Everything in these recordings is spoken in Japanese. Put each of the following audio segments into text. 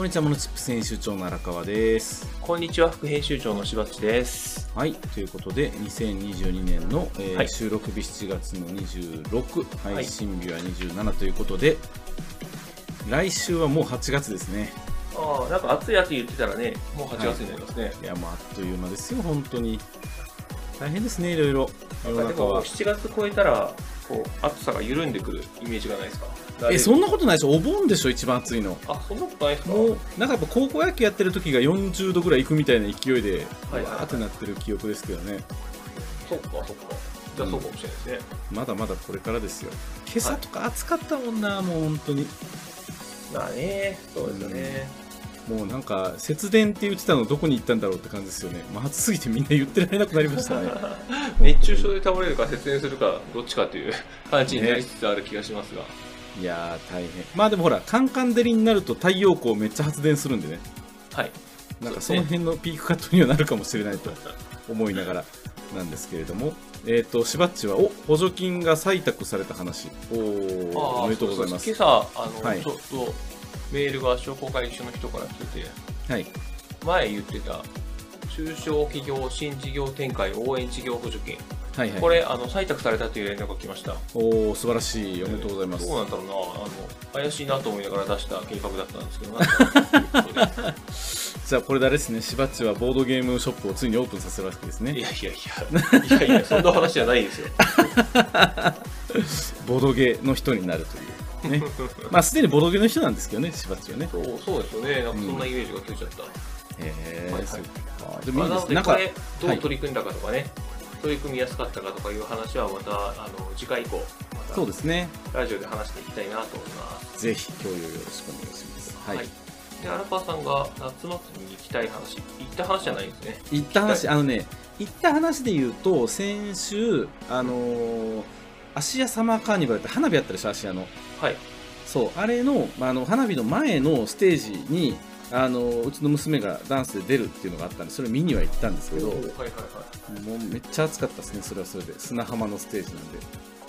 こんにちは、モノチップス編集長の荒川です。こんにちは、副編集長のしばっちです。はい、ということで、2022年の、えーはい収録日7月の26、配信日は27ということで、来週はもう8月ですね。ああ、なんか暑い暑い言ってたらね、もう8月になりますね。いや、もうあっという間ですよ、本当に。大変ですね、いろいろ。世のなんかでも中は。7月超えたら、こう、暑さが緩んでくるイメージがないですか？え、そんななことないでしょ、お盆でしょ、一番暑いの。あ、そんなことないですか？もう、なんかやっぱ高校野球やってる時が40度ぐらい行くみたいな勢いで、はいはいわーってなってる記憶ですけどね。そっか、そっか。じゃあそうかもしれないですね。まだまだこれからですよ。今朝とか暑かったもんな、もう本当に。まあね、そうですよね。もうなんか節電って言ってたのどこに行ったんだろうって感じですよね。まあ、暑すぎてみんな言ってられなくなりましたね。熱中症で倒れるか節電するか、どっちかという感じになりつつある気がしますが。いやー大変。まあでもほら、カンカン照りになると太陽光めっちゃ発電するんでね。はい。なんかその辺のピークカットにはなるかもしれないと思いながらなんですけれども。えっ、と、しばっちは、お補助金が採択された話。おおめでとうございます。今朝、あの、はいちょっとメールが商工会議所の人から来てて、はい。前言ってた中小企業新事業展開応援事業補助金、はいはい。これあの採択されたという連絡が来ましたおー、素晴らしい。おめでとうございます。どうなんだろうなあの怪しいなと思いながら出した計画だったんですけど じゃあこれであれですね、しばっちはボードゲームショップをついにオープンさせるわけですね。いやいやいやいやいやそんな話じゃないですよ ボドゲの人になるという。ね。まあ、すでにボドゲの人なんですけどね、しばっちはね。そうそうですよねなんかそんなイメージがついちゃった、へえ、はいはいそっか。でもいいですね。なんか、どう取り組んだかとかね、取り組みやすかったかとかいう話はまたあの次回以降またそうですね。ラジオで話していきたいなと思いますぜひ共有よろしくお願いします。はい。で荒川さんが夏祭りに行きたい話行った話じゃないですね言った話、はあのね、言った話で言うと、先週、あのー、芦屋サマーカーニバルって花火あったでしょ、芦屋の。はいそう、あれの、まあ、あの花火の前のステージに、あのうちの娘がダンスで出るっていうのがあったんで、それ見には行ったんですけど、はいはいはいもうめっちゃ暑かったですね、それはそれで。砂浜のステージなんで。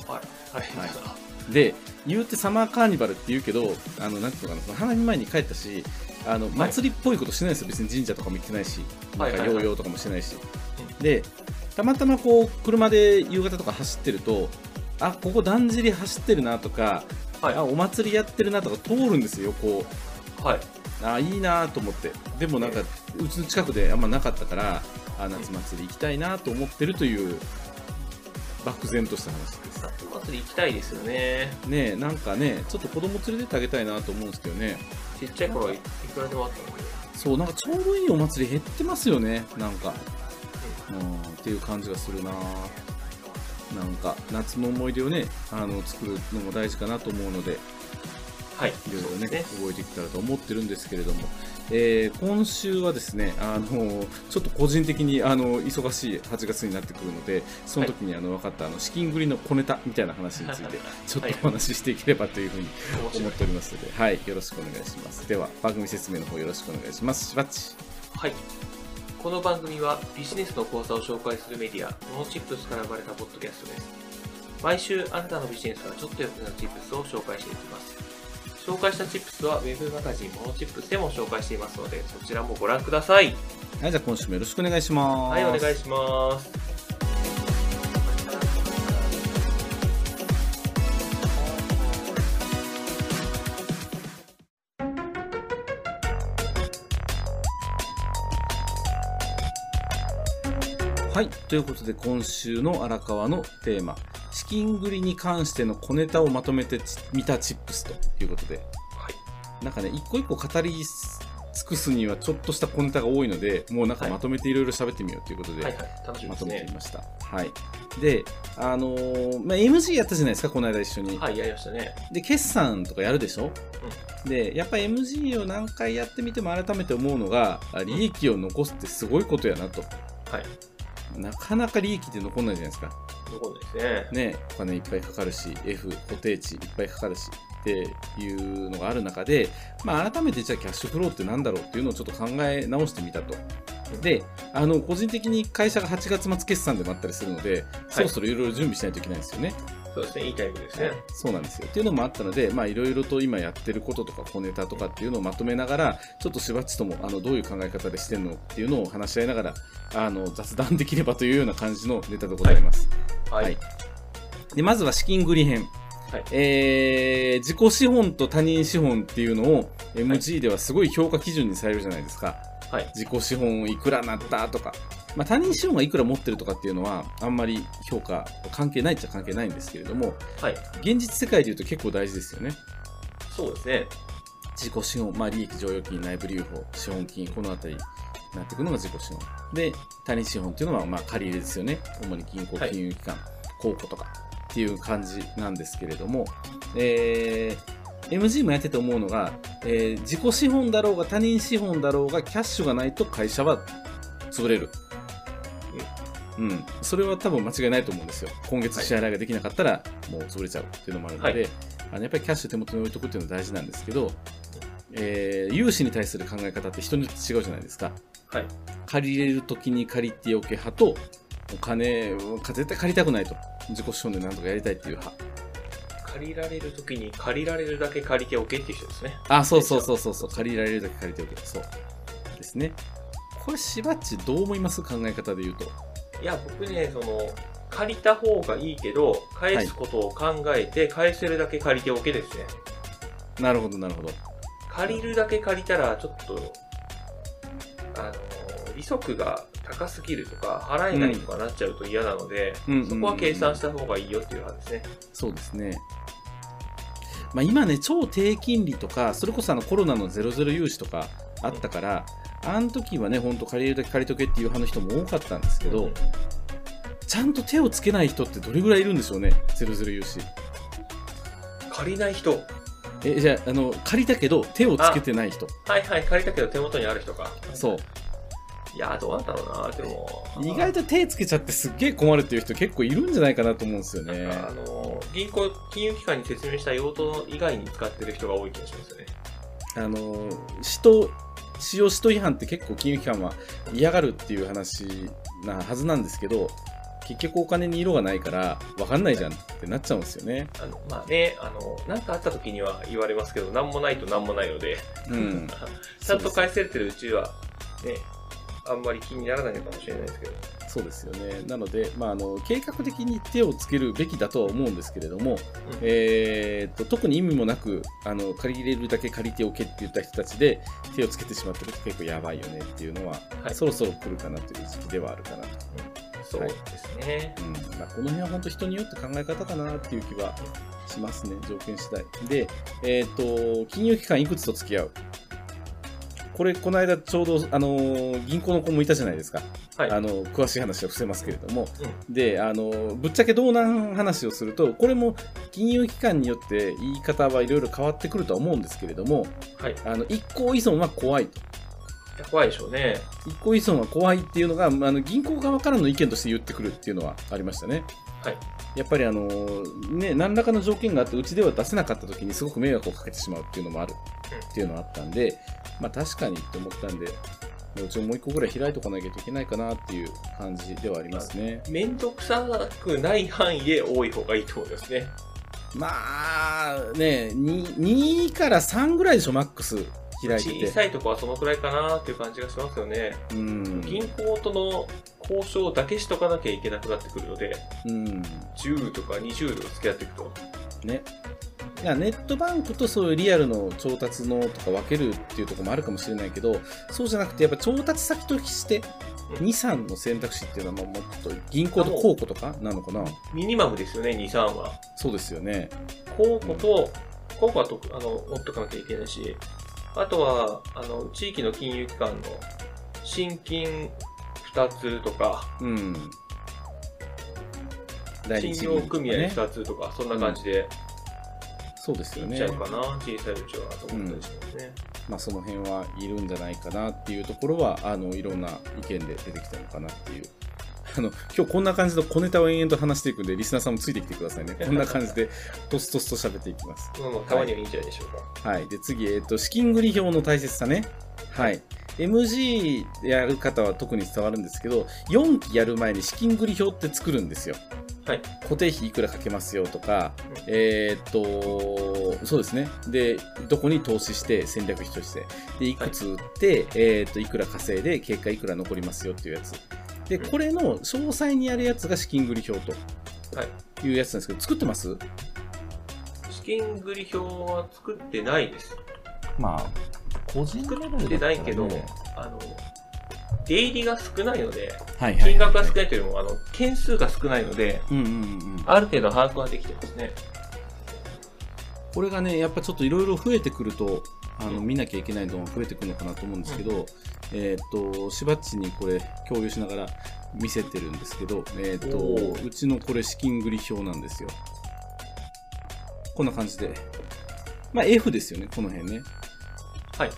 はいはいはいで、言うてサマーカーニバルって言うけど、あの、なんていうのかな、その花火前に帰ったし、あの、祭りっぽいことしてないんですよ。別に神社とかも行ってないし、なんかヨーヨーとかもしてないし。で、たまたまこう、車で夕方とか走ってると、あ、ここだんじり走ってるなとか、はいあ、お祭りやってるなとか通るんですよ、こう。はいあいいなと思って。でもなんかうちの近くであんまなかったからあ夏祭り行きたいなと思ってるという漠然とした話です。夏祭り行きたいですよね。ねえなんかねちょっと子供連れてってあげたいなと思うんですけどね。ちっちゃい頃はいくらでもあったのでそうなんかちょうどいいお祭り減ってますよね。なんか。うんっていう感じがするななんか夏の思い出をねあの作るのも大事かなと思うのではい。いろいろねそうです覚えていけたらと思ってるんですけれども、えー今週はですねあのちょっと個人的にあの忙しい8月になってくるのでその時にあの分かったあの資金繰りの小ネタみたいな話について ちょっとお話ししていければというふうに思っておりますので、はい、よろしくお願いします。では番組説明の方よろしくお願いします。しばっち。はい。この番組はビジネスの講座を紹介するメディアモノチップスから生まれたポッドキャストです。毎週あなたのビジネスがちょっと良くなるチップスを紹介していきます紹介したチップスはウェブマガジンモノチップスでも紹介していますのでそちらもご覧ください。はいじゃあ今週もよろしくお願いします。はいお願いします。はい、ということで今週の荒川のテーマ資金繰りに関しての小ネタをまとめてち見たチップスということで。はい。なんかね一個一個語り尽くすにはちょっとした小ネタが多いのでもうなんかまとめていろいろ喋ってみようということで、はいはい。楽しみまとめてみました、はい。であのーまあ、MG やったじゃないですかこの間一緒に、はいやりましたね。で決算とかやるでしょ、でやっぱ MG を何回やってみても改めて思うのがあ利益を残すってすごいことやなと。はいなかなか利益って残んないじゃないですか残んないですねね、お金いっぱいかかるし F 固定値いっぱいかかるしっていうのがある中で、まあ、改めてじゃあキャッシュフローってなんだろうっていうのをちょっと考え直してみたと。であの個人的に会社が8月末決算でもあったりするので、そろそろいろいろ準備しないといけないんですよね。そうですね、いいタイミングですね。そうなんですよ。っていうのもあったので、まあいろいろと今やってることとか小ネタとかっていうのをまとめながら、ちょっとしばっちともあのどういう考え方でしてるのっていうのを話し合いながら、あの雑談できればというような感じのネタでございます。はい。はいでまずは資金繰り編。はいえー自己資本と他人資本っていうのを MG ではすごい評価基準にされるじゃないですか。はい。自己資本いくらなったとか、まあ、他人資本がいくら持ってるとかっていうのはあんまり評価関係ないっちゃ関係ないんですけれどもはい。現実世界でいうと結構大事ですよねそうですね。自己資本、まあ、利益剰余金内部留保資本金このあたりになっていくのが自己資本で他人資本っていうのはまあ借り入れですよね主に銀行はい金融機関、公庫とかっていう感じなんですけれども、えー MG もやってて思うのが、えー自己資本だろうが他人資本だろうがキャッシュがないと会社は潰れる。うん、それは多分間違いないと思うんですよ。今月支払いができなかったらもう潰れちゃうっていうのもあるので、はあのやっぱりキャッシュ手元に置いとくっていうのは大事なんですけど、えー融資に対する考え方って人によって違うじゃないですか。はい。借りれるときに借りておけ派と、お金を絶対借りたくないと。自己資本でなんとかやりたいっていう派。借りられるときに借りられるだけ借りておけっていう人ですね。あ、そうそうそうそうそう、借りられるだけ借りておけ。そう。ですね。これ、しばっちどう思います？考え方で言うと。いや、僕ね、その、借りた方がいいけど、返すことを考えて、返せるだけ借りておけですね。なるほど、なるほど。借りるだけ借りたら、ちょっと、あの、利息が高すぎるとか、払えないとかなっちゃうと嫌なので、うんうんうんそこは計算した方がいいよっていう派ですね。そうですね。まあ、今ね、超低金利とか、それこそあのコロナのゼロゼロ融資とかあったから、あの時はね、本当借りれるだけ借りとけっていう派の人も多かったんですけど、うんちゃんと手をつけない人ってどれぐらいいるんでしょうね、ゼロゼロ融資。借りない人。え、じゃあ、あの、借りたけど手をつけてない人。はいはい、借りたけど手元にある人か。そう。いや、どうなんだろうな、でも。意外と手つけちゃってすっげえ困るっていう人結構いるんじゃないかなと思うんですよね。あの銀行、金融機関に説明した用途以外に使ってる人が多い気がしますよね。あの、使途、使用使途違反って結構金融機関は嫌がるっていう話なはずなんですけど、結局お金に色がないから分かんないじゃんってなっちゃうんですよね。あのまあね、あの、なんかあった時には言われますけど、なんもないとなんもないので、うん。ちゃんと返せれてるうちは、ね、あんまり気にならないのかもしれないですけど。そうですよね。なので、まあ、あの計画的に手をつけるべきだとは思うんですけれども、えーっと特に意味もなくあの借りれるだけ借りておけって言った人たちで手をつけてしまってると結構やばいよねっていうのは、はいそろそろ来るかなという時期ではあるかなと。そうですね。うんまあ、この辺は本当人によって考え方かなっていう気はしますね、条件次第。で、えーっと金融機関いくつと付き合う？これ、この間ちょうど、あのー銀行の子もいたじゃないですか。はい。あの詳しい話は伏せますけれども、であのぶっちゃけ道南話をするとこれも金融機関によって言い方はいろいろ変わってくるとは思うんですけれどもはい。いあの一行依存は怖いとや怖いでしょうね。一行依存は怖いっていうのがあの銀行側からの意見として言ってくるっていうのはありましたね。はい。やっぱりあの、ね、何らかの条件があってうちでは出せなかった時にすごく迷惑をかけてしまうっていうのもあるっていうのはあったんで、まあ確かにって思ったんで、うちももう一個ぐらい開いとかなきゃいけないかなっていう感じではありますね。めんどくさくない範囲で多い方がいいと思いますね。まあね 2, 2から3ぐらいでしょマックス開いてて。小さいとこはそのくらいかなっていう感じがしますよね。うん。銀行との交渉だけしとかなきゃいけなくなってくるので、うん。10とか20とか付き合っていくと。ね。いやネットバンクとそういうリアルの調達のとか分けるっていうところもあるかもしれないけどそうじゃなくてやっぱ調達先としてうん。23の選択肢っていうのはもっと銀行と公庫とかなのかな。ミニマムですよね、2、3は。そうですよね。公庫と、公庫はとあの持っとかなきゃいけないし、あとは、あの、地域の金融機関の新金2つとか、うん第信一用組合ね2つとか、そんな感じでそうですよねいっちゃうかな、小さいうちはと思ったりしますね。まあ、その辺はいるんじゃないかなっていうところはあのいろんな意見で出てきたのかなっていう。あの今日こんな感じの小ネタを延々と話していくんでリスナーさんもついてきてくださいね。こんな感じでトストスと喋っていきます。まあまあたまにはいいんじゃないでしょうか。はい。で、次、えっ、と、資金繰り表の大切さね。はい。MG やる方は特に伝わるんですけど、4期やる前に資金繰り表って作るんですよ。はい。固定費いくらかけますよとか、うんえーっと、そうですね。で、どこに投資して戦略費として、で、いくつ売って、えーっと、いくら稼いで、結果いくら残りますよっていうやつ。で、うんこれの詳細にやるやつが資金繰り表はい。というやつなんですけど、作ってます？資金繰り表は作ってないです。まあ、個人作ってないけど、あの、出入りが少ないので、はいはい。金額が少ないというよりも、あの、件数が少ないので、うんうんうんうん。ある程度把握はできてますね。これがね、やっぱちょっといろいろ増えてくると、あのうん見なきゃいけないのが増えてくるのかなと思うんですけど、えーっと、しばっちにこれ共有しながら見せてるんですけど、えーっおーと、うちのこれ資金繰り表なんですよ。こんな感じで。まあ F ですよね、この辺ね。はい。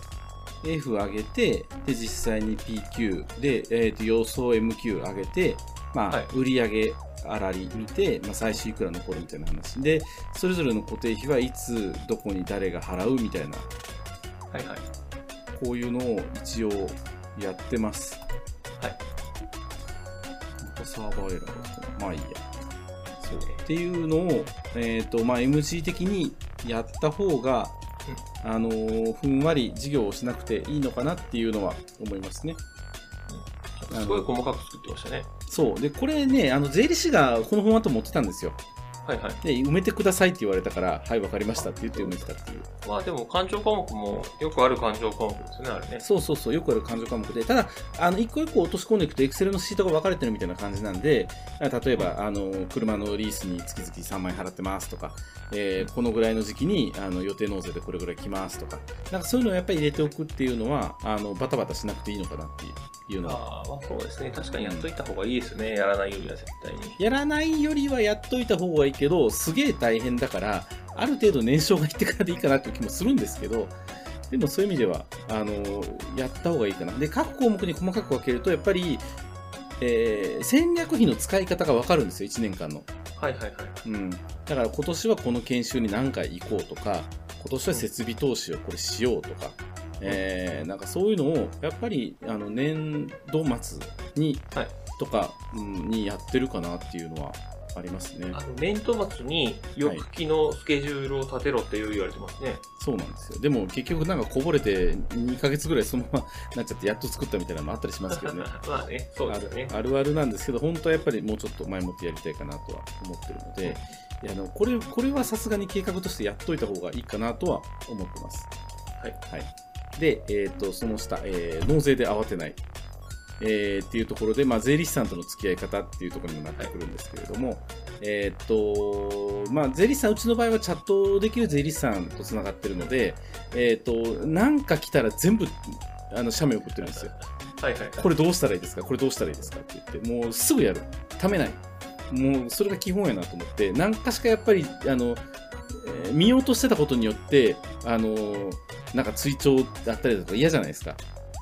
F 上げて、で、実際に PQ で、えーっと、予想 MQ 上げて、まあ、はい売り上げあらり見て、まあ、最終いくら残るみたいな話で、それぞれの固定費はいつ、どこに誰が払うみたいな、はいはい。こういうのを一応やってます。はい。またサーバーエラーまあいいや。そう。っていうのを、えっ、と、まあ MG 的にやった方が、あのーふんわり事業をしなくていいのかなっていうのは思いますね。すごい細かく作ってましたね。そう。で、これね、あの、税理士がこのフォーマット持ってたんですよ。はいはい。で、埋めてくださいって言われたから、はい、わかりましたって言って埋めてたっていう。まあでも、勘定科目もよくある勘定科目ですね、あれね。そうそうそう、よくある勘定科目で、ただ、あの、一個一個落とし込んでいくと、エクセルのシートが分かれてるみたいな感じなんで、あ例えば、あの、車のリースに月々3万円払ってますとか、えーこのぐらいの時期に、あの、予定納税でこれぐらい来ますとか、なんかそういうのをやっぱり入れておくっていうのは、あの、バタバタしなくていいのかなっていうのは。ああ、まあそうですね。確かにやっといた方がいいですね。やらないよりは絶対に。やらないよりはやっといた方がいいけど、すげえ大変だから、ある程度年少がいってからでいいかなっていう気もするんですけど、でもそういう意味では、あのやった方がいいかな。で、各項目に細かく分けると、やっぱり、えー戦略費の使い方が分かるんですよ、1年間の。はいはいはい。うん。だから今年はこの研修に何回行こうとか、今年は設備投資をこれしようとか、えーなんかそういうのを、やっぱり、あの、年度末に、はいとか、うん、にやってるかなっていうのはありますね。あの年度末に翌期のスケジュールを立てろって言われてますね。そうなんですよ。でも結局なんかこぼれて2ヶ月ぐらいそのままなっちゃってやっと作ったみたいなのもあったりしますけどね。まあね、そうですよね。あるあるあるなんですけど、本当はやっぱりもうちょっと前もってやりたいかなとは思ってるので、いやあのこれこれはさすがに計画としてやっといた方がいいかなとは思ってます。はい。はい、で、えー、とその下、えー納税で慌てない、えーっていうところで、まあ、税理士さんとの付き合い方っていうところにもなってくるんですけれども、えーっとまあ、税理士さん、うちの場合はチャットできる税理士さんとつながってるので、えーっとなんか来たら全部あの写メ送ってるんですよ。はいはいはい。これどうしたらいいですか？これどうしたらいいですか？って言って、もうすぐやる。ためない。もうそれが基本やなと思って、何かしかやっぱり、あの、えー見ようとしてたことによって、あの、なんか追徴だったりだとか嫌じゃないですか。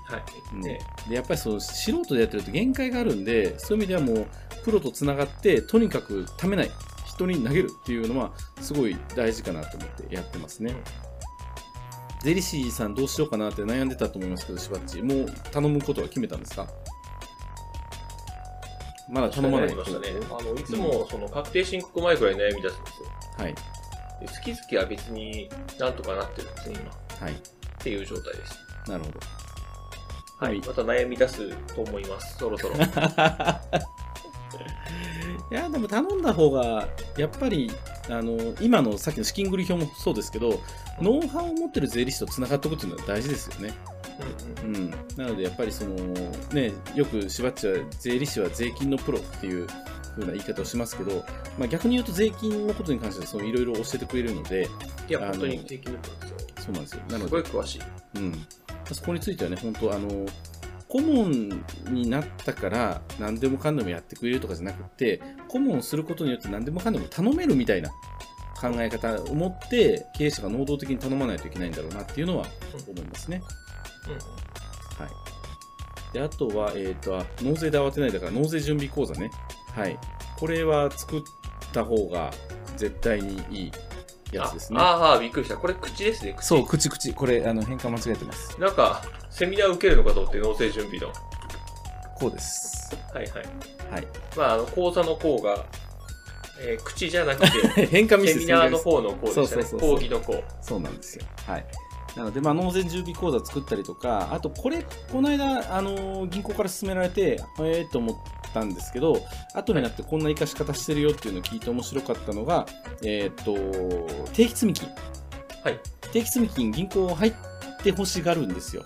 はい。ね、でやっぱりその素人でやってると限界があるんで、そういう意味ではもう、プロとつながって、とにかくためない。人に投げるっていうのは、すごい大事かなと思ってやってますね。税理士さんどうしようかなって悩んでたと思いますけど、しばっち。もう頼むことは決めたんですか？まだ頼まないりましたね。あの、いつもその確定申告前くらい悩み出すんですよ。はい。で月々は別になんとかなってるんですね、今。っはい。ていう状態です。なるほど。はい。はいまた悩み出すと思います、そろそろ。いや、でも頼んだ方が、やっぱり、あの、今のさっきの資金繰り表もそうですけど、ノウハウを持ってる税理士とつながっておくっていうのは大事ですよね。うんうんうん。なので、やっぱりその、ね、よくしばっちは、税理士は税金のプロっていう風な言い方をしますけど、まあ、逆に言うと税金のことに関しては、そのいろいろ教えてくれるので、いや、本当に税金のプロですよ。そうなんですよ。なのすごでい、詳しい。うん、そこについてはね、本当あの、顧問になったから何でもかんでもやってくれるとかじゃなくて、顧問をすることによって何でもかんでも頼めるみたいな考え方を持って、経営者が能動的に頼まないといけないんだろうなっていうのは思いますね。うんはい。で、あとは、えっ、と、あ納税で慌てないだから、納税準備講座ね。はい。これは作った方が絶対にいいやつですね。ああー、びっくりした。これ口ですね、口。そう、口口。これ、あの、変換間違えてます。なんか、セミナー受けるのかと思って、納税準備の。こうです。はいはい。はい。まあ、あの、講座の講が、えー口じゃなくて、変換ミスセミナーの方の項でしたね。講義の項。そうなんですよ。はい。なので、まあ、納税準備口座作ったりとか、あと、これ、この間、あのー銀行から勧められて、ええと思ったんですけど、後になってこんな活かし方してるよっていうのを聞いて面白かったのが、えっ、と、定期積み金。はい。定期積み金、銀行入って欲しがるんですよ。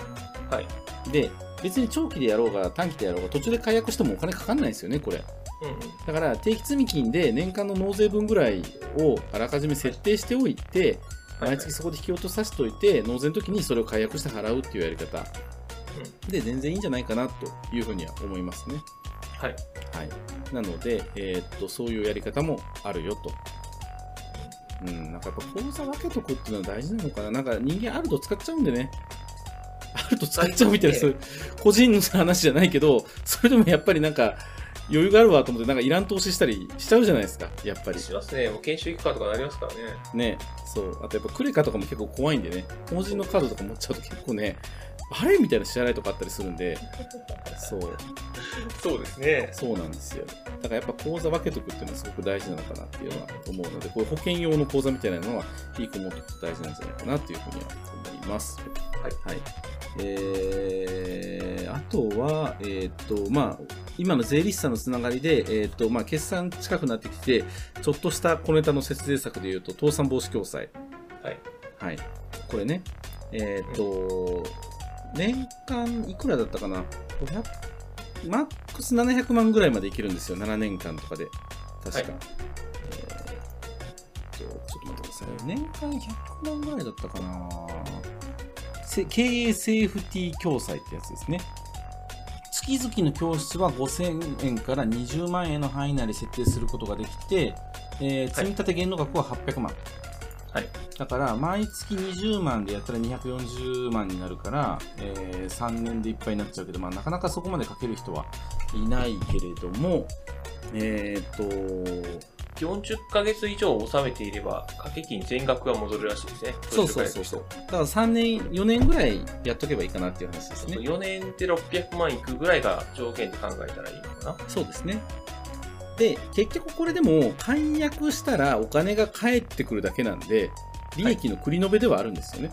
はい。で、別に長期でやろうが短期でやろうが途中で解約してもお金かかんないですよね、これ。うんうん。だから定期積み金で年間の納税分ぐらいをあらかじめ設定しておいて、はい毎月そこで引き落とさせておいて、納税の時にそれを解約して払うっていうやり方で全然いいんじゃないかなというふうには思いますね。はい。はい。なので、えーっと、そういうやり方もあるよと。うん、なんかやっぱ口座分けとくっていうのは大事なのかな。なんか人間あると使っちゃうんでね。あると使っちゃうみたいな、そういう個人の話じゃないけど、それでもやっぱりなんか余裕があるわと思って、なんかいらん投資したりしちゃうじゃないですか、やっぱり。しますね。もう研修行くかとかなりますからね。ね、そう。あとやっぱクレカとかも結構怖いんでね、法人のカードとか持っちゃうと結構ね、あれみたいな支払いとかあったりするんで、そう。そうですね。そうなんですよ。だからやっぱ口座分けとくっていうのはすごく大事なのかなっていうのは思うので、こういう保険用の口座みたいなのは、い個持っておくと大事なんじゃないかなっていうふうには思います。はい。はい。えー、あとは、えっ、と、まあ、今の税理士さんのつながりで、えっ、と、まあ、決算近くなってきて、ちょっとした小ネタの節税策で言うと、倒産防止共済。はい。はい。これね、えっ、と、年間いくらだったかな ?500、マックス700万ぐらいまでいけるんですよ。7年間とかで。確か。はいえーっと、ちょっと待ってください。年間100万ぐらいだったかな？せ経営セーフティー共済ってやつですね。月々の教室は5000円から20万円の範囲内で設定することができて、えー積立限度額は800万。はい。だから、毎月20万でやったら240万になるから、えー3年でいっぱいになっちゃうけど、まあ、なかなかそこまでかける人はいないけれども、えっ、と、40ヶ月以上納めていれば、掛け金全額が戻るらしいですね。そうそうそうそう。だから3年、4年ぐらいやっとけばいいかなっていう話ですね。4年で600万いくぐらいが条件で考えたらいいのかな。そうですね。で、結局これでも、解約したらお金が返ってくるだけなんで、利益の繰り延べではあるんですよね。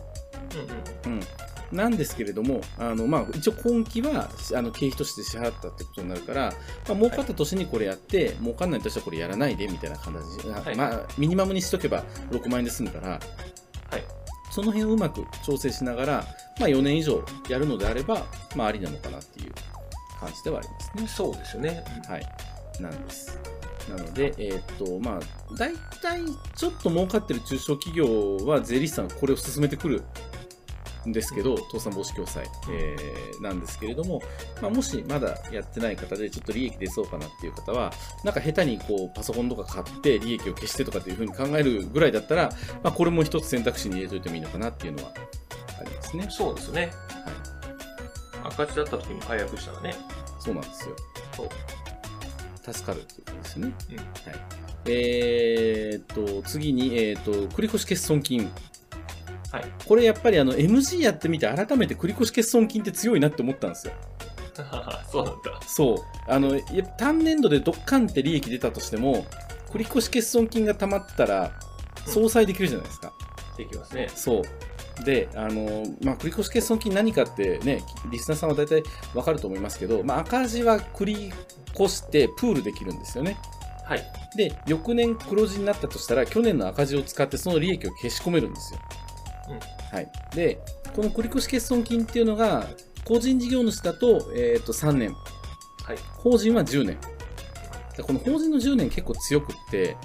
うんうん。うん。なんですけれども、あの、まあ、一応今期は、あの、経費として支払ったってことになるから、まあ、儲かった年にこれやって、儲かんない年はこれやらないで、みたいな感じ、はいまあ、ミニマムにしとけば6万円で済むから、はい。その辺をうまく調整しながら、まあ、4年以上やるのであれば、まあ、ありなのかなっていう感じではありますね。そうですよね。はい。なんです。なので、えーっと、まあ、大体、ちょっと儲かってる中小企業は、税理士さんがこれを進めてくるんですけど、倒産防止共済、えーなんですけれども、まあ、もしまだやってない方で、ちょっと利益出そうかなっていう方は、なんか下手にこう、パソコンとか買って、利益を消してとかっていうふうに考えるぐらいだったら、まあ、これも一つ選択肢に入れといてもいいのかなっていうのはありますね。そうですね。はい。赤字だった時に解約したらね。そうなんですよ。そう。助かるっていうことですね。うんはい。えーっと、次に、えーっと、繰越欠損金。はい。これやっぱりあの、MG やってみて改めて繰越欠損金って強いなって思ったんですよ。そうなんだ。そう。あの、単年度でドッカンって利益出たとしても、繰越欠損金が溜まったら、相殺できるじゃないですか。できますね。そう。で、あの、まあ、繰越欠損金何かってね、リスナーさんは大体わかると思いますけど、まあ、赤字は繰り越してプールできるんですよね。はい。で、翌年黒字になったとしたら、去年の赤字を使ってその利益を消し込めるんですよ。うんはい。で、この繰越欠損金っていうのが、個人事業主だと、えっ、と、3年。はい。法人は10年。でこの法人の10年結構強くって、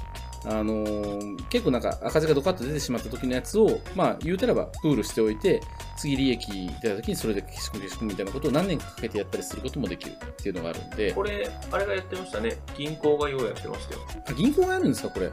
あのー結構なんか赤字がドカッと出てしまった時のやつを、まあ言うたらばプールしておいて、次利益出た時にそれで消し込み消し込みみたいなことを何年かかけてやったりすることもできるっていうのがあるんで、これ、あれがやってましたね。銀行がようやってましたよ。あ銀行があるんですか、これ。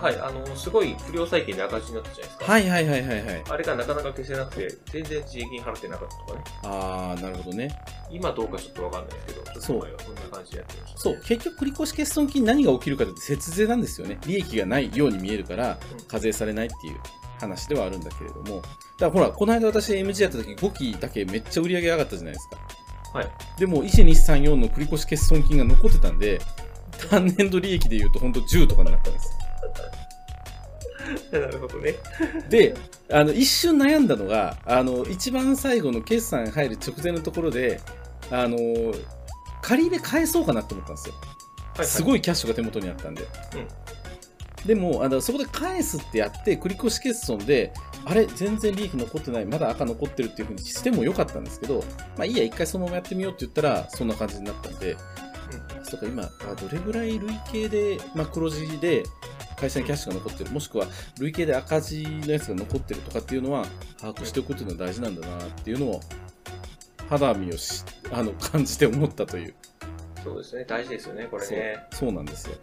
はい。あの、すごい不良債権で赤字になったじゃないですか。はいはいはいはいはい。あれがなかなか消せなくて、全然自営金払ってなかったとかね。あー、なるほどね。今どうかちょっとわかんないですけど、ちょっと前はそんな感じでやってました、そう、結局繰越欠損金何が起きるかって節税なんですよね。利益がないように見えるからうん、課税されないっていう話ではあるんだけれども。だからほら、この間私 MG やった時5期だけめっちゃ売り上げ上がったじゃないですか。はい。でも、1、2、3、4の繰越欠損金が残ってたんで、単年度利益で言うと本当10とかになったんです。なるほどね。で、あの、一瞬悩んだのが、あの、一番最後の決算入る直前のところで、あの、借り入れ返そうかなと思ったんですよ。すい。ごいキャッシュが手元にあったんで。でもあの、そこで返すってやって、繰越欠損で、あれ、全然利益残ってない、まだ赤残ってるっていうふうにしてもよかったんですけど、まあいいや、一回そのままやってみようって言ったら、そんな感じになったんで、そうか、今、あどれぐらい累計で、まあ、黒字で会社にキャッシュが残ってる、もしくは累計で赤字のやつが残ってるとかっていうのは、把握しておくっていうのは大事なんだなっていうのを、肌身をしあの感じて思ったという。そうですね。大事ですよね、これね。そうなんですよ。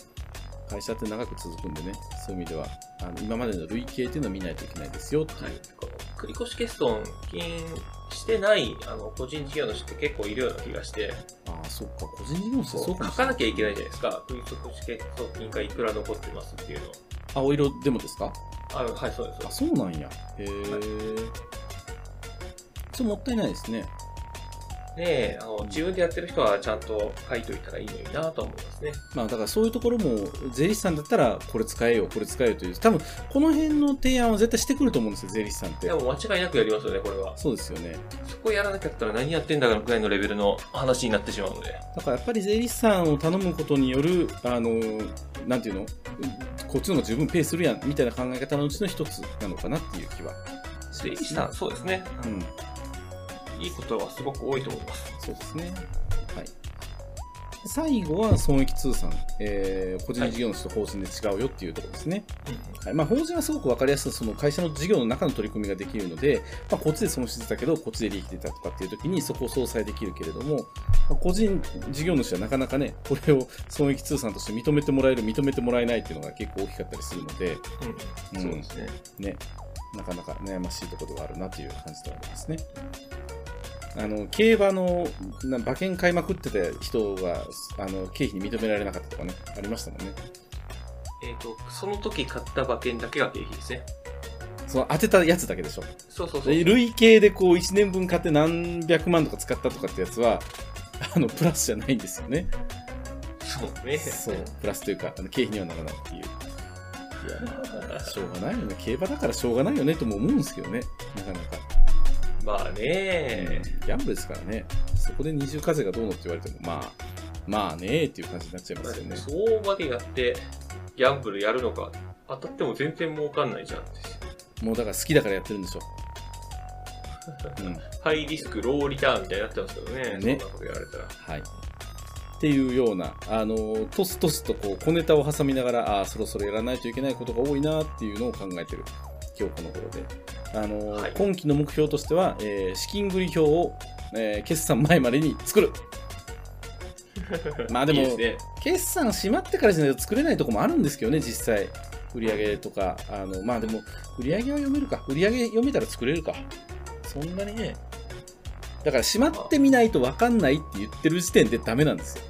会社って長く続くんでね、そういう意味では、あの今までの累計っていうのを見ないといけないですよっていう。はい。繰越欠損金してないあの個人事業主って結構いるような気がして、ああ、そっか、個人事業主そう書。かなきゃいけないじゃないですか。繰越欠損金がいくら残ってますっていうのを。青色でもですか？あはい、そうです。あ、そうなんや。へえ。それもったいないですね。ねえ、あの、自分でやってる人はちゃんと書いといたらいいのになと思いますね。まあだからそういうところも税理士さんだったらこれ使えよこれ使えよという多分この辺の提案は絶対してくると思うんですよ税理士さんってでも間違いなくやりますよね、これは。そうですよねそこやらなきゃったら何やってんだかぐらいのレベルの話になってしまうので。だからやっぱり税理士さんを頼むことによるあのなんていうの？こっちの方が十分ペイするやんみたいな考え方のうちの一つなのかなっていう気はし税理士さん、そうですね。うんいいことはすごく多いと思います。そうですね。はい。最後は損益通算、えー個人事業主と法人で違うよっていうところですね、はい。まあ、法人はすごく分かりやすいその会社の事業の中の取り組みができるので、まあ、こっちで損失出たけど、こっちで利益出たとかっていう時にそこを相殺できるけれども、まあ個人事業主はなかなかね、これを損益通算として認めてもらえる、認めてもらえないっていうのが結構大きかったりするので、うん。そうですね。ね、なかなか悩ましいところではあるなという感じではありますね。あの競馬のな馬券買いまくってた人があの経費に認められなかったとかね、ありましたもんね。えっ、と、その時買った馬券だけが経費ですね。その当てたやつだけでしょ。そうそうそう。で累計でこう1年分買って何百万とか使ったとかってやつは、あのプラスじゃないんですよね。そうね。そう、プラスというか、あの経費にはならないっていう。いや、しょうがないよね。競馬だからしょうがないよねとも思うんですけどね、なかなか。まあね。ギャンブルですからね。そこで二重課税がどうのって言われても、まあ、まあねーっていう感じになっちゃいますよね。そうまでやって、ギャンブルやるのか、当たっても全然儲かんないじゃん。もうだから好きだからやってるんでしょ。うん。ハイリスク、ローリターンみたいになってますけどね。ねそんなことやられたら。はい。っていうような、あの、トストスとこう小ネタを挟みながら、ああ、そろそろやらないといけないことが多いなっていうのを考えてる今日この頃で。あの、はい今期の目標としては、えー資金繰り表を、えー決算前までに作る。まあでもね。決算閉まってからじゃないと作れないとこもあるんですけどね、実際。売上とか、あの、まあでも、売上は読めるか。売上読めたら作れるか。そんなにね。だから閉まってみないと分かんないって言ってる時点でダメなんですよ。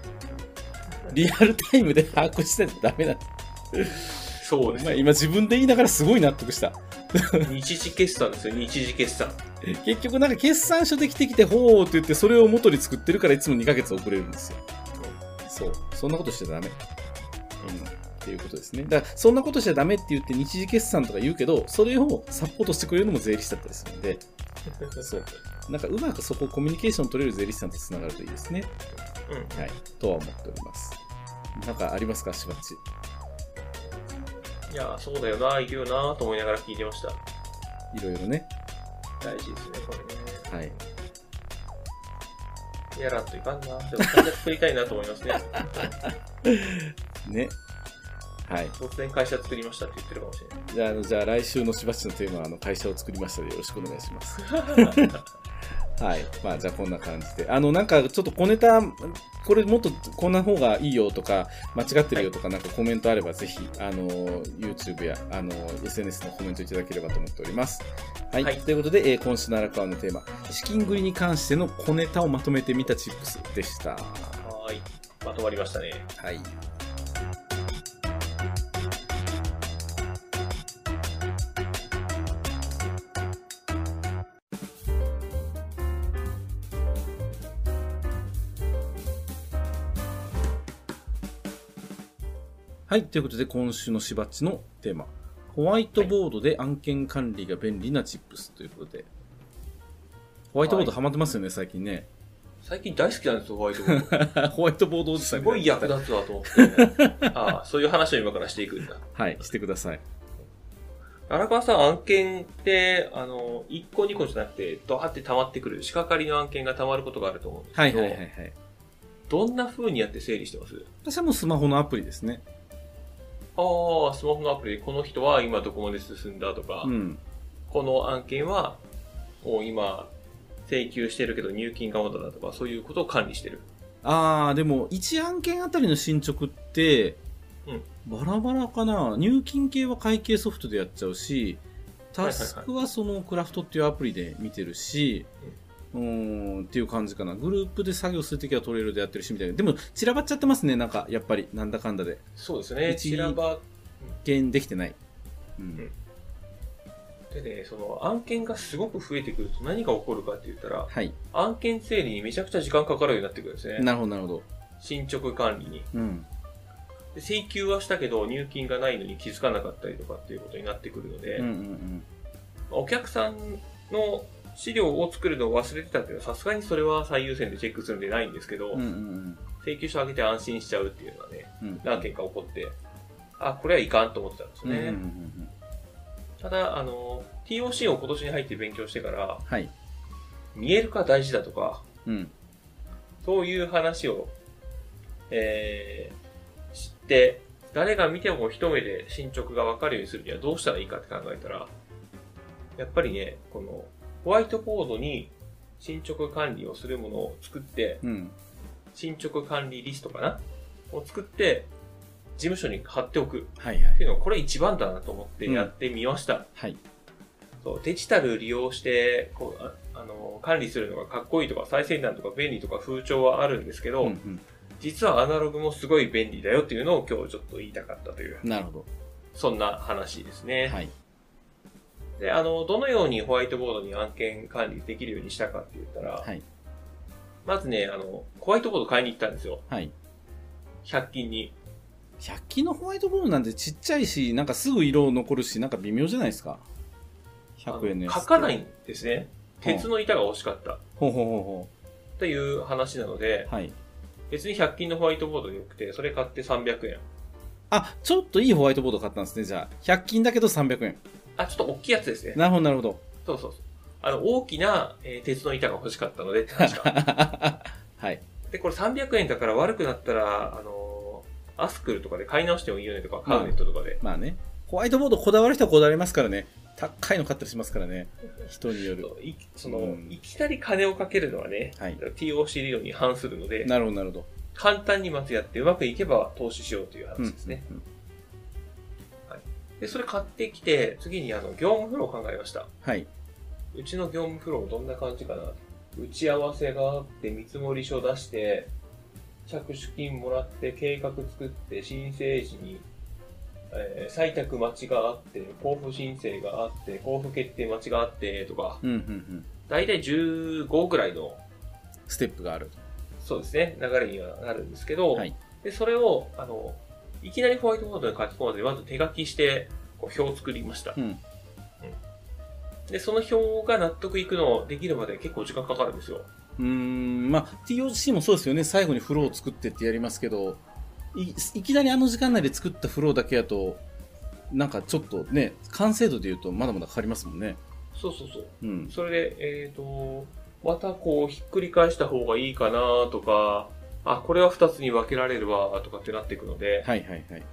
リアルタイムで把握してないとダメなんです。まあ、そうですね。今自分で言いながらすごい納得した。日時決算ですよ、日時決算。結局なんか決算書できてきて、ほーって言ってそれを元に作ってるからいつも2ヶ月遅れるんですよ。そう。そんなことしちゃダメ。うん。っていうことですね。だから、そんなことしちゃダメって言って日時決算とか言うけど、それをサポートしてくれるのも税理士だったりするんで、そう。なんかうまくそこをコミュニケーション取れる税理士さんとつながるといいですね。うん。はい。とは思っております。なんかありますか、しばっち？いや、そうだよな、いるよなと思いながら聞いてました。いろいろね。大事ですね、これね。はい。やらんといかんな。でも会社作りたいなと思いますね。ね。はい。突然会社作りましたって言ってるかもしれない。じゃああの、じゃあ来週のしばっちのテーマは、あの、会社を作りましたでよろしくお願いします。はい。まあ、じゃあこんな感じで。あの、なんかちょっと小ネタ、これもっとこんな方がいいよとか、間違ってるよとか、なんかコメントあれば、ぜひ、あの、YouTube や、あの、SNS のコメントいただければと思っております。はい。はいということで、えー今週の荒川のテーマ、資金繰りに関しての小ネタをまとめてみたチップスでした。はーい。まとまりましたね。はい。はい。ということで、今週のしばっちのテーマ。ホワイトボードで案件管理が便利なチップスということで。ホワイトボードハマってますよね、最近ね。最近大好きなんですよ、ホワイトボード。ホワイトボードおじさんすごい役立つわと思って。ああ、そういう話を今からしていくんだ。はい、してください。荒川さん、案件って、あの、1個2個じゃなくて、ドーって溜まってくる、仕掛かりの案件が溜まることがあると思うんですけど、はいはいはいはい。どんな風にやって整理してます？私はもうスマホのアプリですね。ああ、スマホのアプリで、この人は今どこまで進んだとか、うん。この案件は、もう今、請求してるけど入金がまだだとか、そういうことを管理してる。あー、でも、1案件あたりの進捗って、うんバラバラかな？入金系は会計ソフトでやっちゃうし、タスクはそのクラフトっていうアプリで見てるし、うーん、っていう感じかな。グループで作業するときはトレールでやってるし、みたいな。でも、散らばっちゃってますね、なんか、やっぱり、なんだかんだで。そうですね。一散らば件できてない。うん。んってね、その案件がすごく増えてくると何が起こるかって言ったら、はい。案件整理にめちゃくちゃ時間かかるようになってくるんですね。なるほど、なるほど。進捗管理に。うん。で請求はしたけど入金がないのに気づかなかったりとかっていうことになってくるので、うんうんうん。お客さんの資料を作るのを忘れてたっていうのはさすがにそれは最優先でチェックするんでないんですけど、うんうん請求書を上げて安心しちゃうっていうのはね、うん。うん。何件か起こって、あ、これはいかんと思ってたんですね。うんうんうんうん。ただ、あの、TOC を今年に入って勉強してから、はい。見える化大事だとか、うん。そういう話を、えー、知って、誰が見ても一目で進捗がわかるようにするにはどうしたらいいかって考えたら、やっぱりね、この、ホワイトボードに進捗管理をするものを作って、うん。進捗管理リストかな？を作って、事務所に貼っておくっはいはい。ていうのは、これ一番だなと思ってやってみました。はい。そうデジタル利用してこうああの管理するのがかっこいいとか最先端とか便利とか風潮はあるんですけど、うん実はアナログもすごい便利だよっていうのを今日ちょっと言いたかったといううん。なるほそんな話ですね、ど。はい。であのどのようにホワイトボードに案件管理できるようにしたかって言ったら、はい。まずねあのホワイトボード買いに行ったんですよはい。100均に100均のホワイトボードなんてちっちゃいし、なんかすぐ色残るし、なんか微妙じゃないですか。100円のやつ。書かないんですねうん鉄の板が欲しかったほうほうほうほという話なのでう。はい。別に100均のホワイトボードでよくてそれ買って300円あ、ちょっといいホワイトボード買ったんですね、じゃあ。100均だけど300円。あちょっと大きいやつですねなるほど、なるほど。そうそうそう。あの、大きな、えー鉄の板が欲しかったのでって話が。はい。で、これ300円だから悪くなったら、あのーアスクルとかで買い直してもいいよねとか、カウネットとかで。まあね。ホワイトボードこだわる人はこだわりますからね。高いの買ったりしますからね。人による。いその、うんいきなり金をかけるのはね、はい。TOC 理論に反するので、なるほど、なるほど。簡単にまずやってうまくいけば投資しようという話ですね。うんで、それ買ってきて、次にあの、業務フローを考えました。はい。うちの業務フローどんな感じかな打ち合わせがあって見積書出して着手金もらって計画作って申請時に、えー採択待ちがあって交付申請があって交付決定待ちがあってとかうん、うん、うん。大体15ぐらいのステップがある。そうですね流れにはなるんですけど、はいでそれをあのいきなりホワイトボードに書き込まずにまず手書きしてこう表を作りましたうん。でその表が納得いくのできるまで結構時間かかるんですようーん、まあ、TOC もそうですよね。最後にフローを作ってってやりますけど、いいきなりあの時間内で作ったフローだけやと、なんかちょっとね、完成度で言うとまだまだかかりますもんね。そうそうそううん。それで、えっ、と、またこう、ひっくり返した方がいいかなとか、あ、これは2つに分けられるわとかってなっていくので、はいはいはい。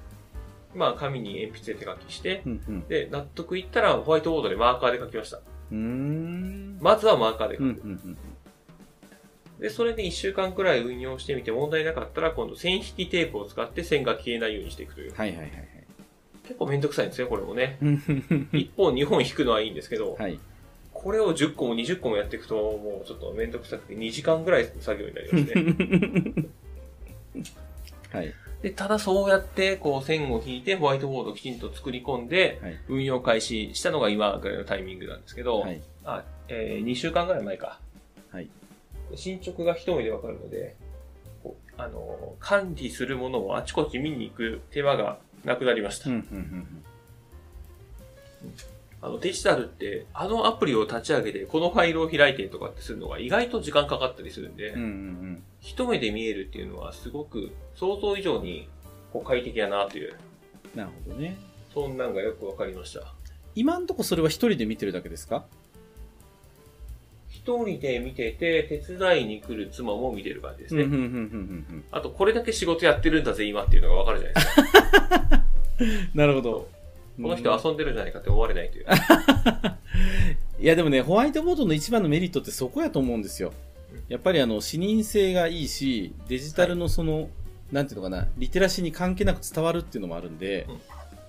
まあ、紙に鉛筆で手書きして、うんうん。で、納得いったらホワイトボードでマーカーで書きました。うーん。まずはマーカーで書く。うんうんうん。で、それで1週間くらい運用してみて問題なかったら、今度線引きテープを使って線が消えないようにしていくという。はいはいはい結構めんどくさいんですよ、これもね。はい。1本2本引くのはいいんですけど、はい。これを10個も20個もやっていくと、もうちょっとめんどくさくて2時間ぐらい作業になりますね。はい。で、ただそうやって、こう、線を引いて、ホワイトボードをきちんと作り込んで、はい。運用開始したのが今ぐらいのタイミングなんですけど、はい。あ、えー、2週間ぐらい前か。はい。進捗が一目でわかるので、あの、管理するものをあちこち見に行く手間がなくなりました。うんうんうんあの、デジタルって、あのアプリを立ち上げて、このファイルを開いてとかってするのが意外と時間かかったりするんで、うんうんうん一目で見えるっていうのはすごく想像以上にこう快適だなという、なるほどね。そんなんがよくわかりました。今んとこそれは一人で見てるだけですか？一人で見てて、手伝いに来る妻も見てる感じですね。あと、これだけ仕事やってるんだぜ、今っていうのがわかるじゃないですか。う んなるほど。この人遊んでるんじゃないかって思われないという。いやでもね、ホワイトボードの一番のメリットってそこやと思うんですよ。やっぱりあの、視認性がいいし、デジタルのその、なんていうのかな、リテラシーに関係なく伝わるっていうのもあるんで、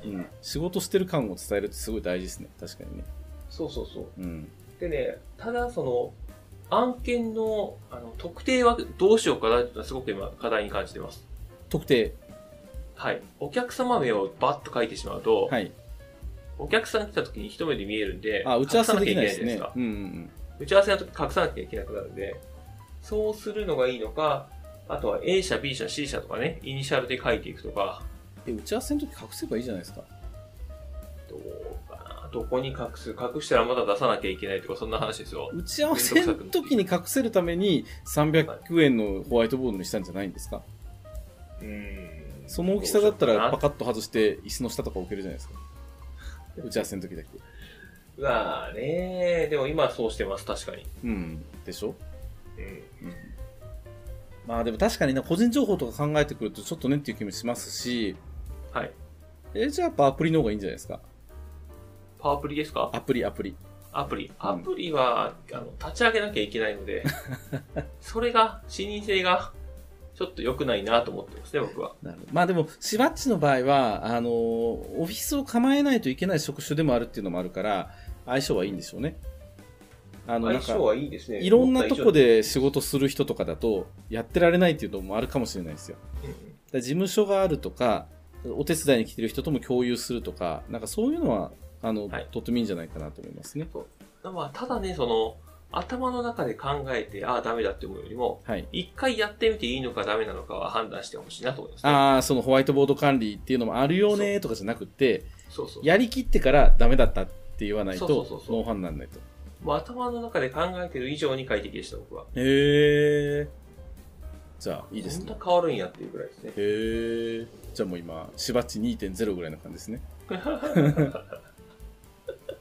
うん、仕事してる感を伝えるってすごい大事ですね。確かにね。そうそうそう。うん。でね、ただその、案件のあの特定はどうしようかなっていうのはすごく今課題に感じてます。特定。はい。お客様名をバッと書いてしまうと、はい。お客さん来た時に一目で見えるんで、あ、打ち合わせもできないです。ねうんうん打ち合わせの時隠さなきゃいけなくなるんで、そうするのがいいのか、あとは A 社、B 社、C 社とかね、イニシャルで書いていくとか、うん。え、打ち合わせの時隠せばいいじゃないですか。どうかな、どこに隠す、隠したらまだ出さなきゃいけないとか、そんな話ですよ。打ち合わせの時に隠せるために300円のホワイトボードにしたんじゃないんですかうんその大きさだったらパパカッと外して椅子の下とか置けるじゃないですか。打ち合わせの時だけ。うわーねーでも今はそうしてます、確かに。うん。でしょ？うん。まあでも確かにね、個人情報とか考えてくるとちょっとねっていう気もしますし、はい。え、じゃあやっぱアプリの方がいいんじゃないですか？パワープリですか？アプリ、アプリ。アプリ。アプリは、あの、立ち上げなきゃいけないので、それが、視認性が、ちょっと良くないなと思ってますね、僕は。なるほどまあでも、しばっちの場合は、あの、オフィスを構えないといけない職種でもあるっていうのもあるから、相性はいいんでしょうね。あの、なんか相性、はいいですね。いろんなとこで。で仕事する人とかだと、やってられないっていうのもあるかもしれないですよ。事務所があるとか、お手伝いに来てる人とも共有するとか、なんかそういうのは、あの、はいとってもいいんじゃないかなと思いますね。まあ、ただね、その、頭の中で考えて、ああ、ダメだって思うよりも、はい。一回やってみていいのかダメなのかは判断してほしいなと思いますね。ああ、そのホワイトボード管理っていうのもあるよねとかじゃなくて、そうそう。やりきってからダメだったって言わないそうそうとそう、そうノーファンないと。もう頭の中で考えてる以上に快適でした、僕は。へえ。じゃあ、いいですねこんな。変わるんやっていうぐらいですね。へえ。じゃあもう今、しばっち2.0ぐらいの感じですね。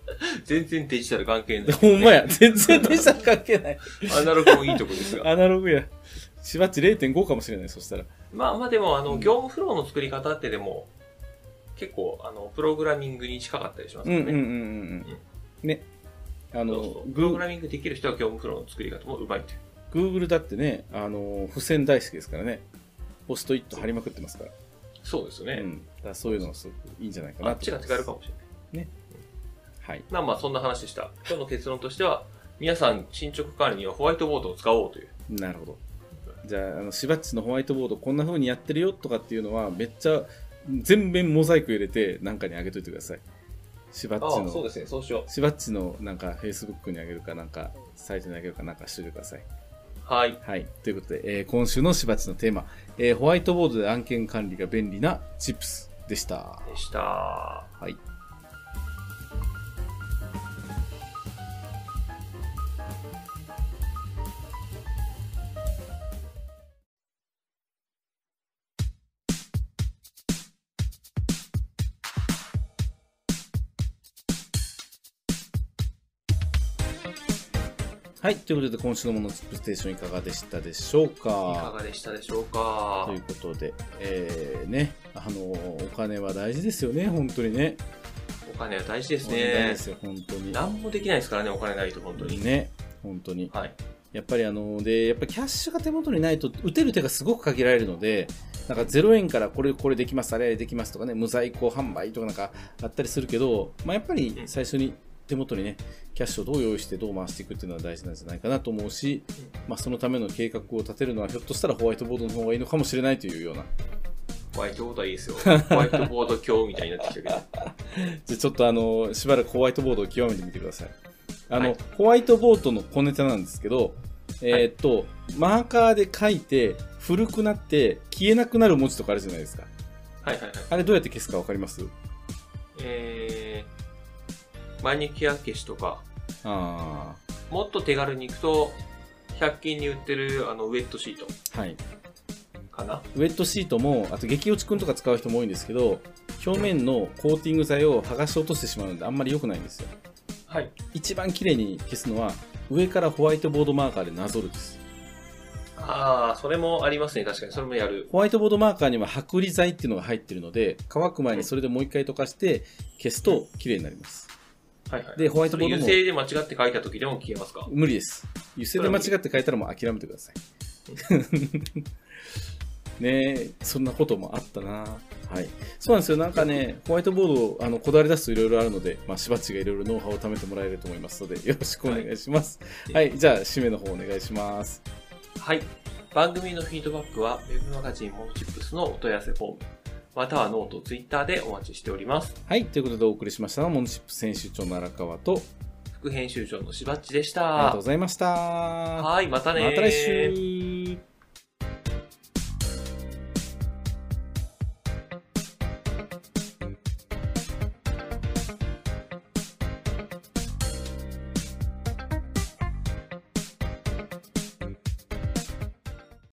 全然デジタル関係ない、ほんまや、全然デジタル関係ない。アナログもいいとこですが。アナログや。しばっち0.5かもしれない、そしたら。まあまあでも、あの、うん業務フローの作り方ってでも、結構、あの、プログラミングに近かったりしますよね。うんうんうんうんうん。ね。あのそうそう、プグーログラミングできる人は業務フローの作り方もうまいという。Google だってね、あの、付箋大好きですからね。ポストイット貼りまくってますから。そうですよね。うん。だそういうのがすごくいいんじゃないかなあっちが手軽かもしれない。はい。まあまあ、そんな話でした。今日の結論としては、皆さん、進捗管理にはホワイトボードを使おうという。なるほど。じゃあ、あの、しばっちのホワイトボードこんな風にやってるよとかっていうのは、めっちゃ全面モザイク入れて、なんかに上げといてください。しばっちああ、そうの、ですね、そうしよしばっちのなんか Facebook に上げるかなんか、サイトに上げるかなんかしといてください。う。はい。はい。ということで、えー今週のしばっちのテーマ、えーホワイトボードで案件管理が便利なチップスでした。でした。はい。はい。ということで、今週のものチップステーションいかがでしたでしょういかかがでしたでしょうか？ということで、えー、ね、あの、お金は大事ですよね、本当にね。お金は大事です大事ねで。すよ、本当に。何もできないですからね、お金ないと、本当に。ね、本当に。はい。やっぱりあの、で、やっぱキャッシュが手元にないと、打てる手がすごく限られるので、なんか0円からこれ、これできます、あれできますとかね、無在庫販売とかなんかあったりするけど、まあやっぱり最初に手元にね、キャッシュをどう用意してどう回していくっていうのは大事なんじゃないかなと思うし、まあそのための計画を立てるのはひょっとしたらホワイトボードの方がいいのかもしれないというような。ホワイトボードはいいですよ。ホワイトボード教みたいになってきたけど。じゃあちょっとあの、しばらくホワイトボードを極めてみてください。あの、はいホワイトボードの小ネタなんですけど、えーっと、マーカーで書いて、古くなって消えなくなる文字とかあるじゃないですか。はいはいはい。あれどうやって消すかわかります？えー、マニキュア消しとか、あもっと手軽に行くと、100均に売ってるあのウェットシートあ。はい。かな？ウェットシートも、あと激落ちくんとか使う人も多いんですけど、表面のコーティング剤を剥がし落としてしまうのであんまり良くないんですよ。はい。一番綺麗に消すのは、上からホワイトボードマーカーでなぞるです。ああ、それもありますね。確かに。それもやる。ホワイトボードマーカーには剥離剤っていうのが入ってるので、乾く前にそれでもう一回溶かして消すと綺麗になります。はいはい。でホワイトボードも油性で間違って書いた時でも消えますか？無理です。油性で間違って書いたらもう諦めてください。ねえ、そんなこともあったなはい。そうなんですよ。なんかね、ホワイトボード、あの、こだわり出すといろいろあるので、まあ、しばっちがいろいろノウハウを貯めてもらえると思いますので、よろしくお願いします。はい。じゃあ、締めの方お願いします。はい。番組のフィードバックは、ウェブマガジンモノチップスのお問い合わせフォーム、またはノート、ツイッターでお待ちしております。はい。ということでお送りしましたのは、モノチップ編集長の荒川と、副編集長のしばっちでしありがとうたご。ざいました。はい、またねーまた来週。